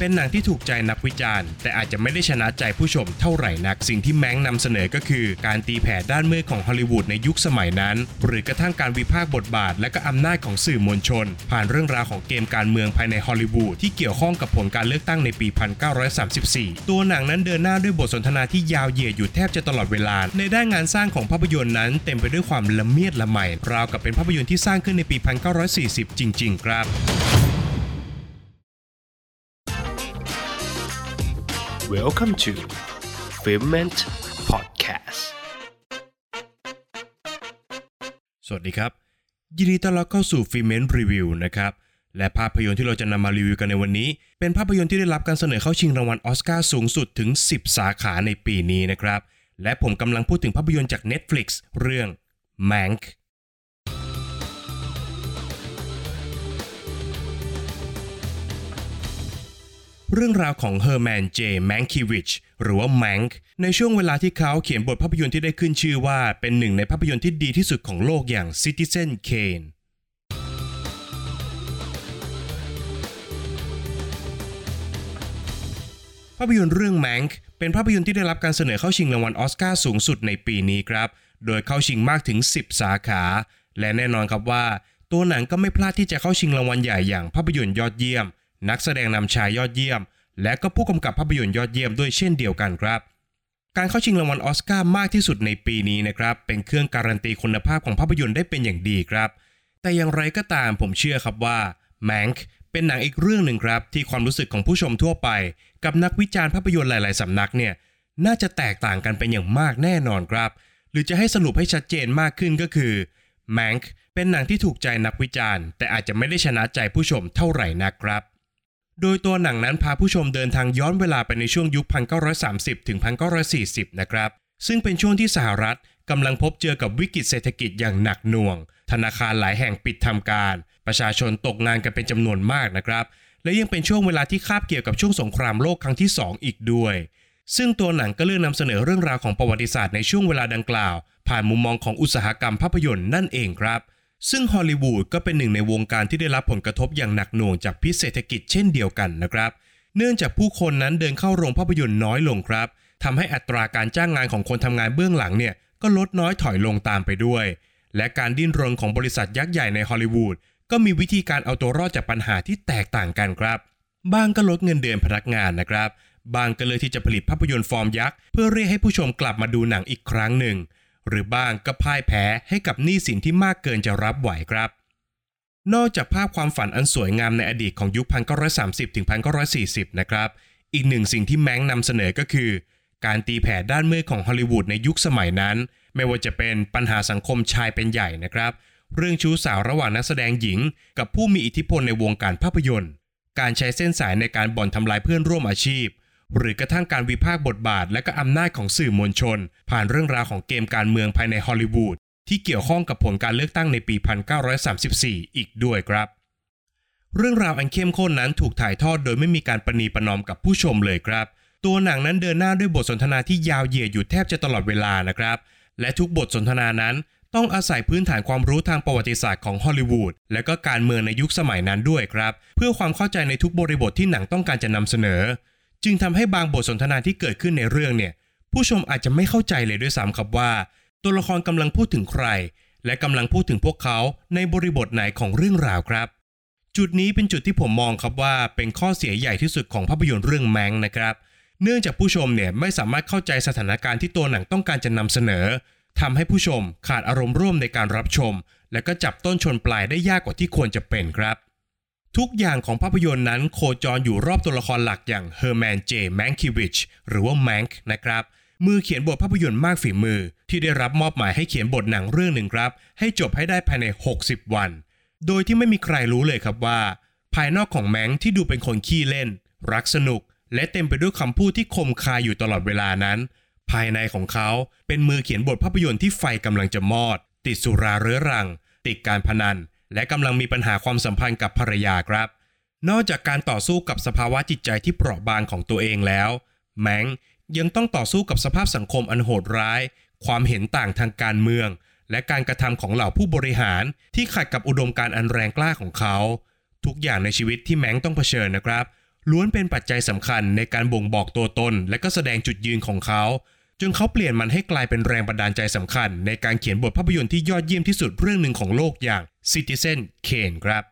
เป็นหนังที่ถูกใจนักวิจารณ์ แต่อาจจะไม่ได้ชนะใจผู้ชมเท่าไหร่นัก สิ่งที่แมงนำเสนอก็คือ การตีแผ่ด้านมืดของฮอลลีวูดในยุคสมัยนั้น หรือกระทั่งการวิพากษ์บทบาท และก็อำนาจของสื่อมวลชน ผ่านเรื่องราวของเกมการเมืองภายในฮอลลีวูดที่เกี่ยวข้องกับผลการเลือกตั้งในปี 1934 ตัวหนังนั้นเดินหน้าด้วยบทสนทนาที่ยาวเหยียดอยู่แทบจะตลอดเวลา ในด้านงานสร้างของภาพยนตร์นั้นเต็มไปด้วยความละเมียดละไมราวกับเป็นภาพยนตร์ที่สร้างขึ้นในปี 1940 จริง ๆ ครับ Welcome to f i l m e n t Podcast สวัสดีครับ ยินดีต้อนรับเข้าสู่ฟิเมนรีวิวนะครับ และภาพยนตร์ที่เราจะนำมารีวิวกันในวันนี้ เป็นภาพยนตร์ที่ได้รับการเสนอเข้าชิงรางวัลออสการ์สูงสุดถึง 10 สาขาในปีนี้นะครับ และผมกำลังพูดถึงภาพยนตร์จาก Netflix เรื่อง Mank เรื่องราวของเฮอร์แมน เจ แมงคิวิช หรือว่าแมงค์ในช่วงเวลาที่เขาเขียนบทภาพยนตร์ที่ได้ขึ้นชื่อว่าเป็นหนึ่งในภาพยนตร์ที่ดีที่สุดของโลกอย่าง Citizen Kane ภาพยนตร์เรื่องแมงค์เป็นภาพยนตร์ที่ได้รับการเสนอเข้าชิงรางวัลออสการ์สูงสุดในปีนี้ครับ โดยเข้าชิงมากถึง 10 สาขา และแน่นอนครับว่า ตัวหนังก็ไม่พลาดที่จะเข้าชิงรางวัลใหญ่อย่างภาพยนตร์ยอดเยี่ยม นักแสดงนำชายยอดเยี่ยม และก็ผู้กำกับภาพยนตร์ยอดเยี่ยมด้วยเช่นเดียวกันครับ การเข้าชิงรางวัลออสการ์มากที่สุดในปีนี้นะครับ เป็นเครื่องการันตีคุณภาพของภาพยนตร์ได้เป็นอย่างดีครับ แต่อย่างไรก็ตามผมเชื่อครับว่าแมงค์เป็นหนังอีกเรื่องหนึ่งครับ ที่ความรู้สึกของผู้ชมทั่วไป กับนักวิจารณ์ภาพยนตร์หลาย ๆสำนักเนี่ยน่าจะแตกต่างกันเป็นอย่างมากแน่นอนครับ หรือจะให้สรุปให้ชัดเจนมากขึ้นก็คือแมงค์เป็นหนังที่ถูกใจนักวิจารณ์ แต่อาจจะไม่ได้ชนะใจผู้ชมเท่าไหร่นักครับ โดยตัวหนังนั้นพาผู้ชมเดินทางย้อนเวลาไปในช่วงยุค 1930 ถึง 1940 นะครับ ซึ่งเป็นช่วงที่สหรัฐกำลังพบเจอกับวิกฤตเศรษฐกิจอย่างหนักหน่วง ธนาคารหลายแห่งปิดทำการ ประชาชนตกงานกันเป็นจำนวนมากนะครับ และยังเป็นช่วงเวลาที่คาบเกี่ยวกับช่วงสงครามโลกครั้งที่ 2 อีกด้วย ซึ่งตัวหนังก็เลือกนำเสนอเรื่องราวของประวัติศาสตร์ในช่วงเวลาดังกล่าว ผ่านมุมมองของอุตสาหกรรมภาพยนตร์นั่นเองครับ ซึ่งฮอลลีวูดก็เป็นหนึ่งในวงการที่ได้รับผลกระทบอย่างหนักหน่วงจากพิษเศรษฐกิจเช่นเดียวกันนะครับ เนื่องจากผู้คนนั้นเดินเข้าโรงภาพยนตร์น้อยลงครับทำให้อัตราการจ้างงานของคนทำงานเบื้องหลังเนี่ยก็ลดน้อยถอยลงตามไปด้วย และการดิ้นรนของบริษัทยักษ์ใหญ่ในฮอลลีวูดก็มีวิธีการเอาตัวรอดจากปัญหาที่แตกต่างกันครับ บ้างก็ลดเงินเดือนพนักงานนะครับ บ้างก็เลือกที่จะผลิตภาพยนตร์ฟอร์มยักษ์เพื่อเรียกให้ผู้ชมกลับมาดูหนังอีกครั้งหนึ่ง หรือบ้างก็พ่ายแพ้ให้กับหนี้สินที่มากเกินจะรับไหวครับ นอกจากภาพความฝันอันสวยงามในอดีตของยุค 1930 ถึง 1940 นะครับ อีกหนึ่งสิ่งที่แมงค์นำเสนอก็คือ การตีแผ่ด้านมืดของฮอลลีวูดในยุคสมัยนั้น ไม่ว่าจะเป็นปัญหาสังคมชายเป็นใหญ่นะครับ เรื่องชู้สาวระหว่างนักแสดงหญิง กับผู้มีอิทธิพลในวงการภาพยนตร์ การใช้เส้นสายในการบ่อนทำลายเพื่อนร่วมอาชีพ หรือกระทั่งการวิพากษ์บทบาทและก็อำนาจของสื่อมวลชน ผ่านเรื่องราวของเกมการเมืองภายในฮอลลีวูดที่เกี่ยวข้องกับผลการเลือกตั้งในปี 1934 อีกด้วยครับ เรื่องราวอันเข้มข้นนั้นถูกถ่ายทอดโดยไม่มีการประนีประนอมกับผู้ชมเลยครับ ตัวหนังนั้นเดินหน้าด้วยบทสนทนาที่ยาวเหยียดอยู่แทบจะตลอดเวลานะครับ และทุกบทสนทนานั้นต้องอาศัยพื้นฐานความรู้ทางประวัติศาสตร์ของฮอลลีวูดและก็การเมืองในยุคสมัยนั้นด้วยครับ เพื่อความเข้าใจในทุกบริบทที่หนังต้องการจะนำเสนอ จึงทำให้บางบทสนทนาที่เกิดขึ้นในเรื่องเนี่ย ผู้ชมอาจจะไม่เข้าใจเลยด้วยซ้ำครับว่า ตัวละครกำลังพูดถึงใคร และกำลังพูดถึงพวกเขาในบริบทไหนของเรื่องราวครับ จุดนี้เป็นจุดที่ผมมองครับว่าเป็นข้อเสียใหญ่ที่สุดของภาพยนตร์เรื่อง Mank นะครับ เนื่องจากผู้ชมเนี่ยไม่สามารถเข้าใจสถานการณ์ที่ตัวหนังต้องการจะนำเสนอทำให้ผู้ชมขาดอารมณ์ร่วมในการรับชม และก็จับต้นชนปลายได้ยากกว่าที่ควรจะเป็นครับ ทุกอย่างของภาพยนตร์นั้นโคจรอยู่รอบตัวละครหลักอย่างเฮอร์แมนเจแมงคิวิชหรือว่า Mank นะครับมือเขียนบทภาพยนตร์มากฝีมือ ที่ได้รับมอบหมายให้เขียนบทหนังเรื่องหนึ่งครับ ให้จบให้ได้ภายใน 60 วัน โดยที่ไม่มีใครรู้เลยครับว่า ภายนอกของแมงที่ดูเป็นคนขี้เล่น รักสนุก และเต็มไปด้วยคำพูดที่คมคายอยู่ตลอดเวลานั้น ภายในของเขาเป็นมือเขียนบทภาพยนตร์ที่ไฟกำลังจะมอด ติดสุราเรื้อรัง ติดการพนัน และกำลังมีปัญหาความสัมพันธ์กับภรรยาครับ นอกจากการต่อสู้กับสภาวะจิตใจที่เปราะบางของตัวเองแล้ว แมงยังต้องต่อสู้กับสภาพสังคมอันโหดร้าย ความเห็นต่างทางการเมือง และการกระทำของเหล่าผู้บริหารที่ขัดกับอุดมการณ์อันแรงกล้าของเขา ทุกอย่างในชีวิตที่แมงต้องเผชิญนะครับ ล้วนเป็นปัจจัยสำคัญในการบ่งบอกตัวตน และก็แสดงจุดยืนของเขาจนเขาเปลี่ยนมันให้กลายเป็นแรงบันดาลใจสำคัญ ในการเขียนบทภาพยนตร์ที่ยอดเยี่ยมที่สุดเรื่องหนึ่งของโลกอย่าง Citizen Kane ครับ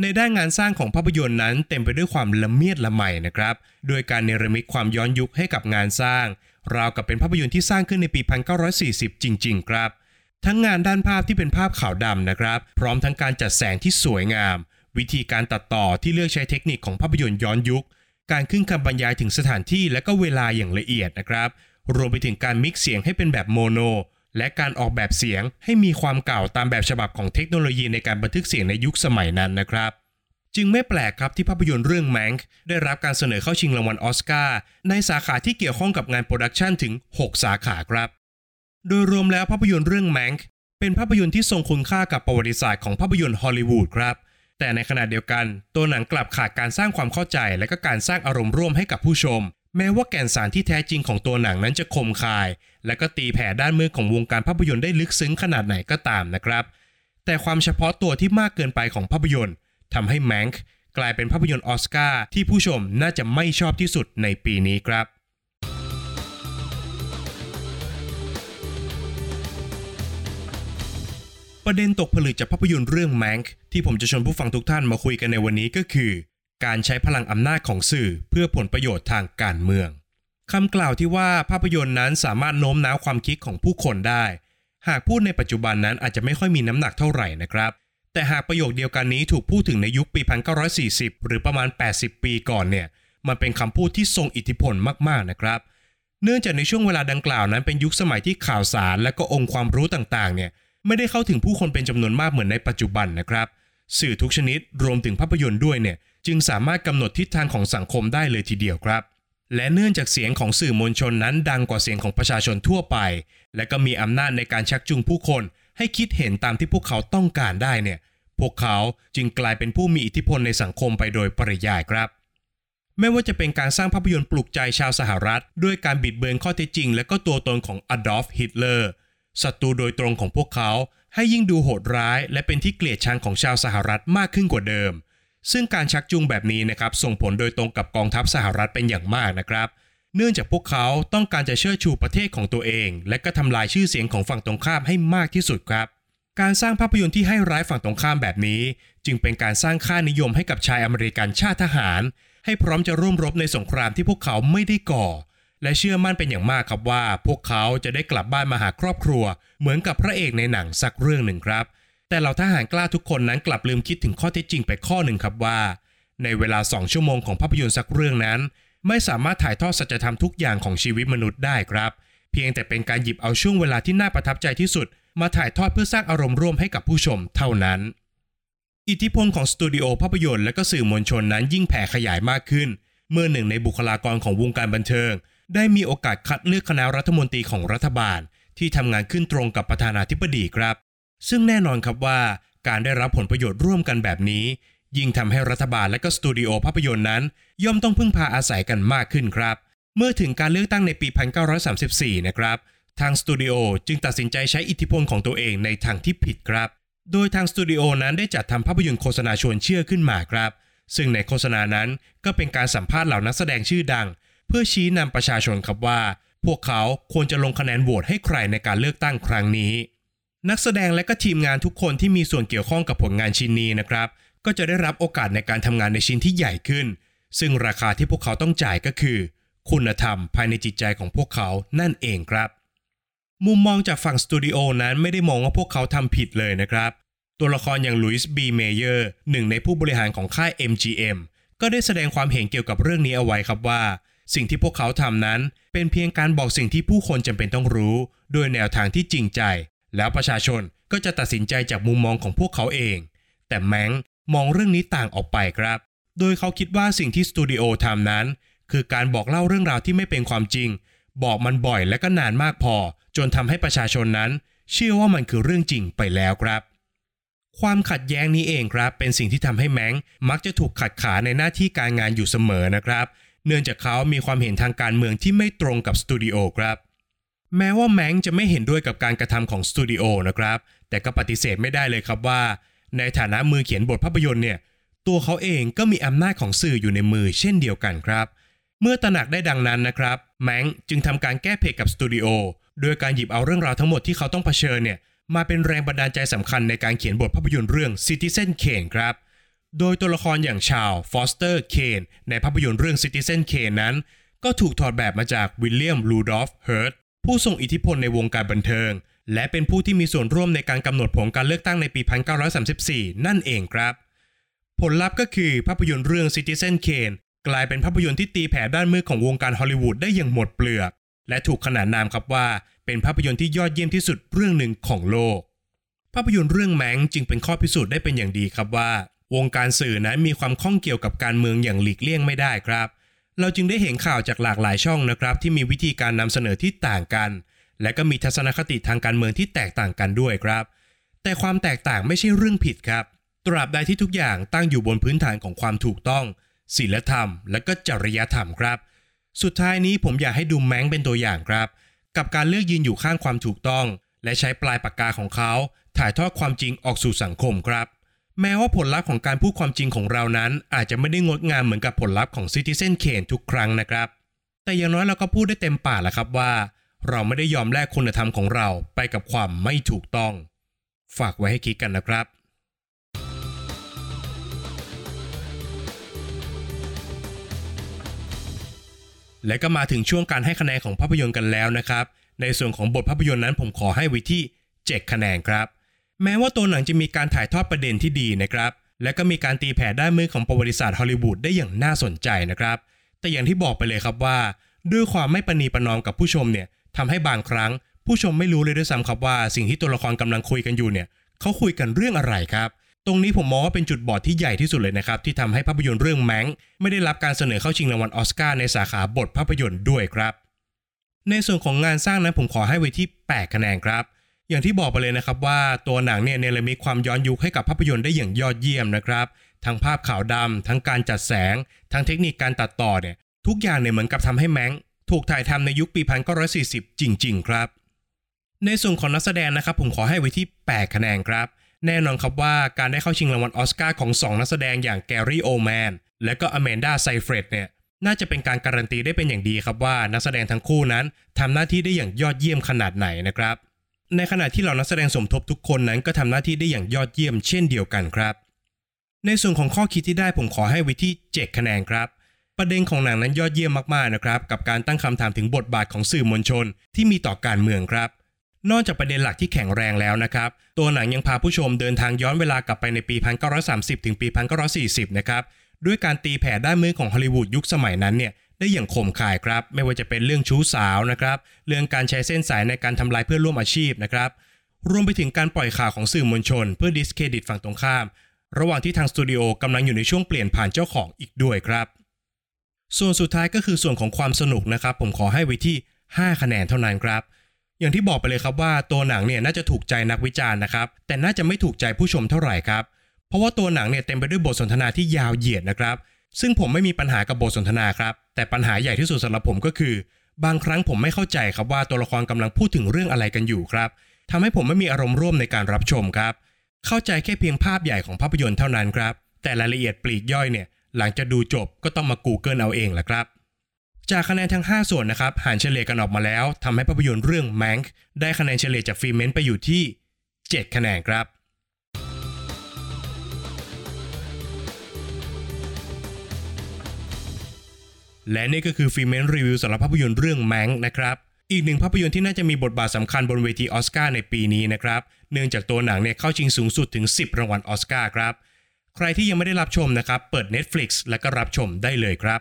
ในด้านงานสร้างของภาพยนตร์นั้นเต็มไปด้วยความละเมียดละไมนะครับ โดยการเนรมิตความย้อนยุคให้กับงานสร้าง ราวกับเป็นภาพยนตร์ที่สร้างขึ้นในปี 1940 จริง ๆ ครับ ทั้งงานด้านภาพที่เป็นภาพขาวดำนะครับ พร้อมทั้งการจัดแสงที่สวยงาม วิธีการตัดต่อที่เลือกใช้เทคนิคของภาพยนตร์ย้อนยุค การขึ้นคำบรรยายถึงสถานที่และก็เวลาอย่างละเอียดนะครับ รวมไปถึงการมิกซ์เสียงให้เป็นแบบโมโน และการออกแบบเสียงให้มีความเก่าตามแบบฉบับของเทคโนโลยีในการบันทึกเสียงในยุคสมัยนั้นนะครับ จึงไม่แปลกครับที่ภาพยนตร์เรื่อง Mank ได้รับการเสนอเข้าชิงรางวัลออสการ์ในสาขาที่เกี่ยวข้องกับงาน production ถึง 6 สาขาครับ โดยรวมแล้วภาพยนตร์เรื่อง Mank เป็นภาพยนตร์ที่ทรงคุณค่ากับประวัติศาสตร์ของภาพยนตร์ฮอลลีวูดครับแต่ในขณะเดียวกัน ตัวหนังกลับขาดการสร้างความเข้าใจและก็การสร้างอารมณ์ร่วมให้กับผู้ชม แม้ว่าแก่นสารที่แท้จริงของตัวหนังนั้นจะคมคาย และก็ตีแผ่ด้านมืดของวงการภาพยนตร์ได้ลึกซึ้งขนาดไหนก็ตามนะครับ แต่ความเฉพาะตัวที่มากเกินไปของภาพยนตร์ทำให้แมงกลายเป็นภาพยนตร์ออสการ์ที่ผู้ชมน่าจะไม่ชอบที่สุดในปีนี้ครับประเด็นตกผลึกจากภาพยนตร์เรื่องแมงที่ผมจะชวนผู้ฟังทุกท่านมาคุยกันในวันนี้ก็คือ การใช้พลังอำนาจของสื่อเพื่อผลประโยชน์ทางการเมืองคำกล่าวที่ว่าภาพยนตร์นั้นสามารถโน้มน้าวความคิดของผู้คนได้ หากพูดในปัจจุบันนั้นอาจจะไม่ค่อยมีน้ำหนักเท่าไหร่นะครับ แต่หากประโยคเดียวกันนี้ถูกพูดถึงในยุคปี 1940 หรือประมาณ 80 ปีก่อนเนี่ยมันเป็นคำพูดที่ทรงอิทธิพลมากๆนะครับ เนื่องจากในช่วงเวลาดังกล่าวนั้นเป็นยุคสมัยที่ข่าวสารและก็องค์ความรู้ต่างๆเนี่ยไม่ได้เข้าถึงผู้คนเป็นจำนวนมากเหมือนในปัจจุบันนะครับ สื่อทุกชนิดรวมถึงภาพยนตร์ด้วยเนี่ย จึงสามารถกำหนดทิศทางของสังคมได้เลยทีเดียวครับ และเนื่องจากเสียงของสื่อมวลชนนั้นดังกว่าเสียงของประชาชนทั่วไป และก็มีอำนาจในการชักจูงผู้คน ให้คิดเห็นตามที่พวกเขาต้องการได้เนี่ยพวกเขาจึงกลายเป็นผู้มีอิทธิพลในสังคมไปโดยปริยายครับไม่ว่าจะเป็นการสร้างภาพยนตร์ปลุกใจชาวสหรัฐ ด้วยการบิดเบือนข้อเท็จจริง และก็ตัวตนของอดอล์ฟฮิตเลอร์ศัตรูโดยตรงของพวกเขา ให้ยิ่งดูโหดร้าย และเป็นที่เกลียดชังของชาวสหรัฐมากขึ้นกว่าเดิม ซึ่งการชักจูงแบบนี้นะครับส่งผลโดยตรงกับกองทัพสหรัฐเป็นอย่างมากนะครับ เนื่องจากพวกเขาต้องการจะเชิดชูประเทศของตัวเอง และก็ทำลายชื่อเสียงของฝั่งตรงข้ามให้มากที่สุดครับ การสร้างภาพยนตร์ที่ให้ร้ายฝั่งตรงข้ามแบบนี้ จึงเป็นการสร้างค่านิยมให้กับชายอเมริกันชาติทหาร ให้พร้อมจะร่วมรบในสงครามที่พวกเขาไม่ได้ก่อ และเชื่อมั่นเป็นอย่างมากครับว่า พวกเขาจะได้กลับบ้านมาหาครอบครัว เหมือนกับพระเอกในหนังสักเรื่องหนึ่งครับ แต่เหล่าทหารกล้าทุกคนนั้นกลับลืมคิดถึงข้อเท็จจริงไปข้อหนึ่งครับว่า ในเวลา2ชั่วโมงของภาพยนตร์สักเรื่องนั้น ไม่สามารถถ่ายทอดสัจธรรมทุกอย่างของชีวิตมนุษย์ได้ครับ เพียงแต่เป็นการหยิบเอาช่วงเวลาที่น่าประทับใจที่สุด มาถ่ายทอดเพื่อสร้างอารมณ์ร่วมให้กับผู้ชมเท่านั้น อิทธิพลของสตูดิโอภาพยนตร์และก็สื่อมวลชนนั้นยิ่งแผ่ขยายมากขึ้น เมื่อหนึ่งในบุคลากรของวงการบันเทิง ได้มีโอกาสคัดเลือกคณะรัฐมนตรีของรัฐบาล ที่ทำงานขึ้นตรงกับประธานาธิบดีครับ ซึ่งแน่นอนครับว่าการได้รับผลประโยชน์ร่วมกันแบบนี้ ยิ่งทำให้รัฐบาลและก็สตูดิโอภาพยนตร์นั้น ย่อมต้องพึ่งพาอาศัยกันมากขึ้นครับ เมื่อถึงการเลือกตั้งในปี 1934 นะครับ ทางสตูดิโอจึงตัดสินใจใช้อิทธิพลของตัวเองในทางที่ผิดครับ โดยทางสตูดิโอนั้นได้จัดทำภาพยนตร์โฆษณาชวนเชื่อขึ้นมาครับ ซึ่งในโฆษณานั้นก็เป็นการสัมภาษณ์เหล่านักแสดงชื่อดัง เพื่อชี้นำประชาชนครับว่า พวกเขาควรจะลงคะแนนโหวตให้ใครในการเลือกตั้งครั้งนี้ นักแสดงและก็ทีมงานทุกคนที่มีส่วนเกี่ยวข้องกับผลงานชิ้นนี้นะครับ ก็จะได้รับโอกาสในการทำงานในชิ้นที่ใหญ่ขึ้น ซึ่งราคาที่พวกเขาต้องจ่ายก็คือ คุณธรรมภายในจิตใจของพวกเขานั่นเองครับ มุมมองจากฝั่งสตูดิโอนั้นไม่ได้มองว่าพวกเขาทำผิดเลยนะครับ ตัวละครอย่างลุยส์บีเมเยอร์หนึ่งในผู้บริหารของค่าย MGM ก็ได้แสดงความเห็นเกี่ยวกับเรื่องนี้เอาไว้ครับว่า สิ่งที่พวกเขาทำนั้น เป็นเพียงการบอกสิ่งที่ผู้คนจำเป็นต้องรู้ โดยแนวทางที่จริงใจ แล้วประชาชนก็จะตัดสินใจจากมุมมองของพวกเขาเอง แต่แมงมองเรื่องนี้ต่างออกไปครับ โดยเขาคิดว่าสิ่งที่สตูดิโอทำนั้น คือการบอกเล่าเรื่องราวที่ไม่เป็นความจริง บอกมันบ่อยและก็นานมากพอ จนทำให้ประชาชนนั้น เชื่อว่ามันคือเรื่องจริงไปแล้วครับ ความขัดแย้งนี้เองครับ เป็นสิ่งที่ทำให้แมงมักจะถูกขัดขาในหน้าที่การงานอยู่เสมอนะครับ เนื่องจากเขามีความเห็นทางการเมืองที่ไม่ตรงกับสตูดิโอครับ แม้ว่าแมงจะไม่เห็นด้วยกับการกระทำของสตูดิโอนะครับ แต่ก็ปฏิเสธไม่ได้เลยครับว่า ในฐานะมือเขียนบทภาพยนตร์เนี่ย ตัวเขาเองก็มีอำนาจของสื่ออยู่ในมือเช่นเดียวกันครับ เมื่อตระหนักได้ดังนั้นนะครับแมงจึงทำการแก้เพจกับสตูดิโอโดยการหยิบเอาเรื่องราวทั้งหมดที่เขาต้องเผชิญเนี่ยมาเป็นแรงบันดาลใจสำคัญในการเขียนบทภาพยนตร์เรื่อง Citizen Kane ครับ โดยตัวละครอย่างชาร์ลส์ ฟอสเตอร์ เคนในภาพยนตร์เรื่อง Citizen Kane นั้น ก็ถูกถอดแบบมาจากวิลเลียม แรนดอล์ฟ เฮิร์สต์ ผู้ทรงอิทธิพลในวงการบันเทิง และเป็นผู้ที่มีส่วนร่วมในการกำหนดผลการเลือกตั้งในปี 1934 นั่นเองครับ ผลลัพธ์ก็คือภาพยนตร์เรื่อง Citizen Kane กลายเป็นภาพยนตร์ที่ตีแผ่ด้านมืดของวงการฮอลลีวูดได้อย่างหมดเปลือก และถูกขนานนามครับว่าเป็นภาพยนตร์ที่ยอดเยี่ยมที่สุดเรื่องหนึ่งของโลก ภาพยนตร์เรื่องแมงจึงเป็นข้อพิสูจน์ได้เป็นอย่างดีครับว่า วงการสื่อนั้นมีความข้องเกี่ยวกับการเมืองอย่างหลีกเลี่ยงไม่ได้ครับ เราจึงได้เห็นข่าวจากหลากหลายช่องนะครับ ที่มีวิธีการนำเสนอที่ต่างกัน และก็มีทัศนคติทางการเมืองที่แตกต่างกันด้วยครับ แต่ความแตกต่างไม่ใช่เรื่องผิดครับ ตราบใดที่ทุกอย่างตั้งอยู่บนพื้นฐานของความถูกต้องศีลธรรม และก็จริยธรรมครับ สุดท้ายนี้ผมอยากให้ดูแมงเป็นตัวอย่างครับ กับการเลือกยืนอยู่ข้างความถูกต้อง และใช้ปลายปากกาของเขา ถ่ายทอดความจริงออกสู่สังคมครับ แม้ว่าผลลัพธ์ของการพูดความจริงของเรานั้น อาจจะไม่ได้งดงามเหมือนกับผลลัพธ์ของ Citizen Kane ทุกครั้งนะครับ แต่อย่างน้อยเราก็พูดได้เต็มปากแล้วครับว่า เราไม่ได้ยอมแลกคุณธรรมของเราไปกับความไม่ถูกต้อง ฝากไว้ให้คิดกันนะครับและก็มาถึงช่วงการให้คะแนนของภาพยนตร์กันแล้วนะครับ ในส่วนของบทภาพยนตร์นั้นผมขอให้ไว้ที่ 7 คะแนนครับ แม้ว่าตัวหนังจะมีการถ่ายทอดประเด็นที่ดีนะครับ และก็มีการตีแผ่ด้านมือของประวัติศาสตร์ฮอลลีวูดได้อย่างน่าสนใจนะครับ แต่อย่างที่บอกไปเลยครับว่า ด้วยความไม่ประนีประนอมกับผู้ชมเนี่ยทำให้บางครั้ง ผู้ชมไม่รู้เลยด้วยซ้ำครับว่า สิ่งที่ตัวละครกำลังคุยกันอยู่เนี่ยเขาคุยกันเรื่องอะไรครับ ตรงนี้ผมมองว่าเป็นจุดบอดที่ใหญ่ที่สุดเลยนะครับที่ทำให้ภาพยนตร์เรื่องแมงไม่ได้รับการเสนอเข้าชิงรางวัลออสการ์ในสาขาบทภาพยนตร์ด้วยครับ ในส่วนของงานสร้างนั้นผมขอให้ไว้ที่ 8 คะแนนครับ อย่างที่บอกไปเลยนะครับว่าตัวหนังเนี่ยเนรมิตความย้อนยุคให้กับภาพยนตร์ได้อย่างยอดเยี่ยมนะครับ ทั้งภาพขาวดำทั้งการจัดแสง ทั้งเทคนิคการตัดต่อเนี่ยทุกอย่างเนี่ยเหมือนกับทำให้แมงถูกถ่ายทำในยุคปี 1940 จริง ๆ ครับ ในส่วนของนักแสดงนะครับผมขอให้ไว้ที่ 8 คะแนนครับ แน่นอนครับว่าการได้เข้าชิงรางวัลออสการ์ของ 2 นักแสดงอย่างแกรี่โอลด์แมนและก็อแมนดาไซเฟร็ดเนี่ยน่าจะเป็นการการันตีได้เป็นอย่างดีครับว่านักแสดงทั้งคู่นั้นทำหน้าที่ได้อย่างยอดเยี่ยมขนาดไหนนะครับ ในขณะที่เหล่านักแสดงสมทบทุกคนนั้นก็ทำหน้าที่ได้อย่างยอดเยี่ยมเช่นเดียวกันครับ ในส่วนของข้อคิดที่ได้ผมขอให้ไว้ที่7คะแนนครับ ประเด็นของหนังนั้นยอดเยี่ยมมากๆนะครับ กับการตั้งคำถามถึงบทบาทของสื่อมวลชนที่มีต่อการเมืองครับ นอกจากประเด็นหลักที่แข็งแรงแล้วนะครับ ตัวหนังยังพาผู้ชมเดินทางย้อนเวลากลับไปในปี 1930 ถึงปี 1940 นะครับ ด้วยการตีแผ่ด้านมือของฮอลลีวูดยุคสมัยนั้นเนี่ย ได้อย่างคมคายครับ ไม่ว่าจะเป็นเรื่องชู้สาวนะครับ เรื่องการใช้เส้นสายในการทำลายเพื่อนร่วมอาชีพนะครับ รวมไปถึงการปล่อยข่าวของสื่อมวลชน เพื่อดิสเครดิตฝั่งตรงข้าม ระหว่างที่ทางสตูดิโอกำลังอยู่ในช่วงเปลี่ยนผ่านเจ้าของอีกด้วยครับ ส่วนสุดท้ายก็คือส่วนของความสนุกนะครับ ผมขอให้ไว้ที่ 5 คะแนนเท่านั้นครับ อย่างที่บอกไปเลยครับว่าตัวหนังเนี่ยน่าจะถูกใจนักวิจารณ์นะครับ แต่น่าจะไม่ถูกใจผู้ชมเท่าไหร่ครับ เพราะว่าตัวหนังเนี่ยเต็มไปด้วยบทสนทนาที่ยาวเหยียดนะครับ ซึ่งผมไม่มีปัญหากับบทสนทนาครับ แต่ปัญหาใหญ่ที่สุดสำหรับผมก็คือ บางครั้งผมไม่เข้าใจครับว่าตัวละครกำลังพูดถึงเรื่องอะไรกันอยู่ครับทำให้ผมไม่มีอารมณ์ร่วมในการรับชมครับ เข้าใจแค่เพียงภาพใหญ่ของภาพยนตร์เท่านั้นครับ แต่รายละเอียดปลีกย่อยเนี่ย หลังจากดูจบก็ต้องมา Google เอาเองแหละครับ จากคะแนนทั้ง 5 ส่วนนะครับหารเฉลี่ยกันออกมาแล้วทำให้ภาพยนตร์เรื่อง Mank ได้คะแนนเฉลี่ยจากฟิเมนต์ไปอยู่ที่ 7 คะแนนครับ และนี่ก็คือฟิเมนรีวิวสำหรับภาพยนตร์เรื่อง Mank นะครับอีกหนึ่งภาพยนตร์ที่น่าจะมีบทบาทสำคัญบนเวทีออสการ์ในปีนี้นะครับ เนื่องจากตัวหนังเนี่ยเข้าชิงสูงสุดถึง 10 รางวัลออสการ์ครับ ใครที่ยังไม่ได้รับชมนะครับ เปิด Netflix แล้วก็รับชมได้เลยครับ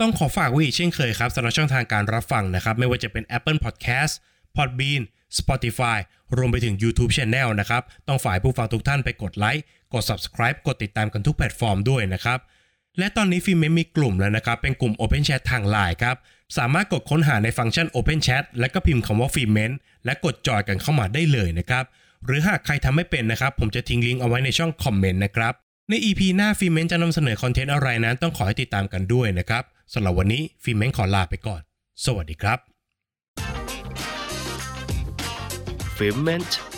ต้องขอฝากไว้อีกเช่นเคยครับสำหรับช่องทางการรับฟังนะครับ ไม่ว่าจะเป็น Apple Podcast Podbean Spotify รวมไปถึง YouTube Channel นะครับ ต้องฝากผู้ฟังทุกท่านไปกดไลค์ กด Subscribe กดติดตามกันทุกแพลตฟอร์มด้วยนะครับ และตอนนี้ Filment มีกลุ่มแล้วนะครับ เป็นกลุ่ม Open Chat ทาง Line ครับ สามารถกดค้นหาในฟังก์ชัน Open Chat และก็พิมพ์คำว่า Filmentและกดจอยกันเข้ามาได้เลยนะครับ หรือหากใครทำไม่เป็นนะครับ ผมจะทิ้งลิงก์เอาไว้ในช่องคอมเมนต์นะครับ ใน EP หน้า Filment จะนำเสนอคอนเทนต์อะไรนั้นต้องขอให้ติดตามกันด้วยนะครับสำหรับวันนี้ Filment ขอลาไปก่อน สวัสดีครับ f i l m e n t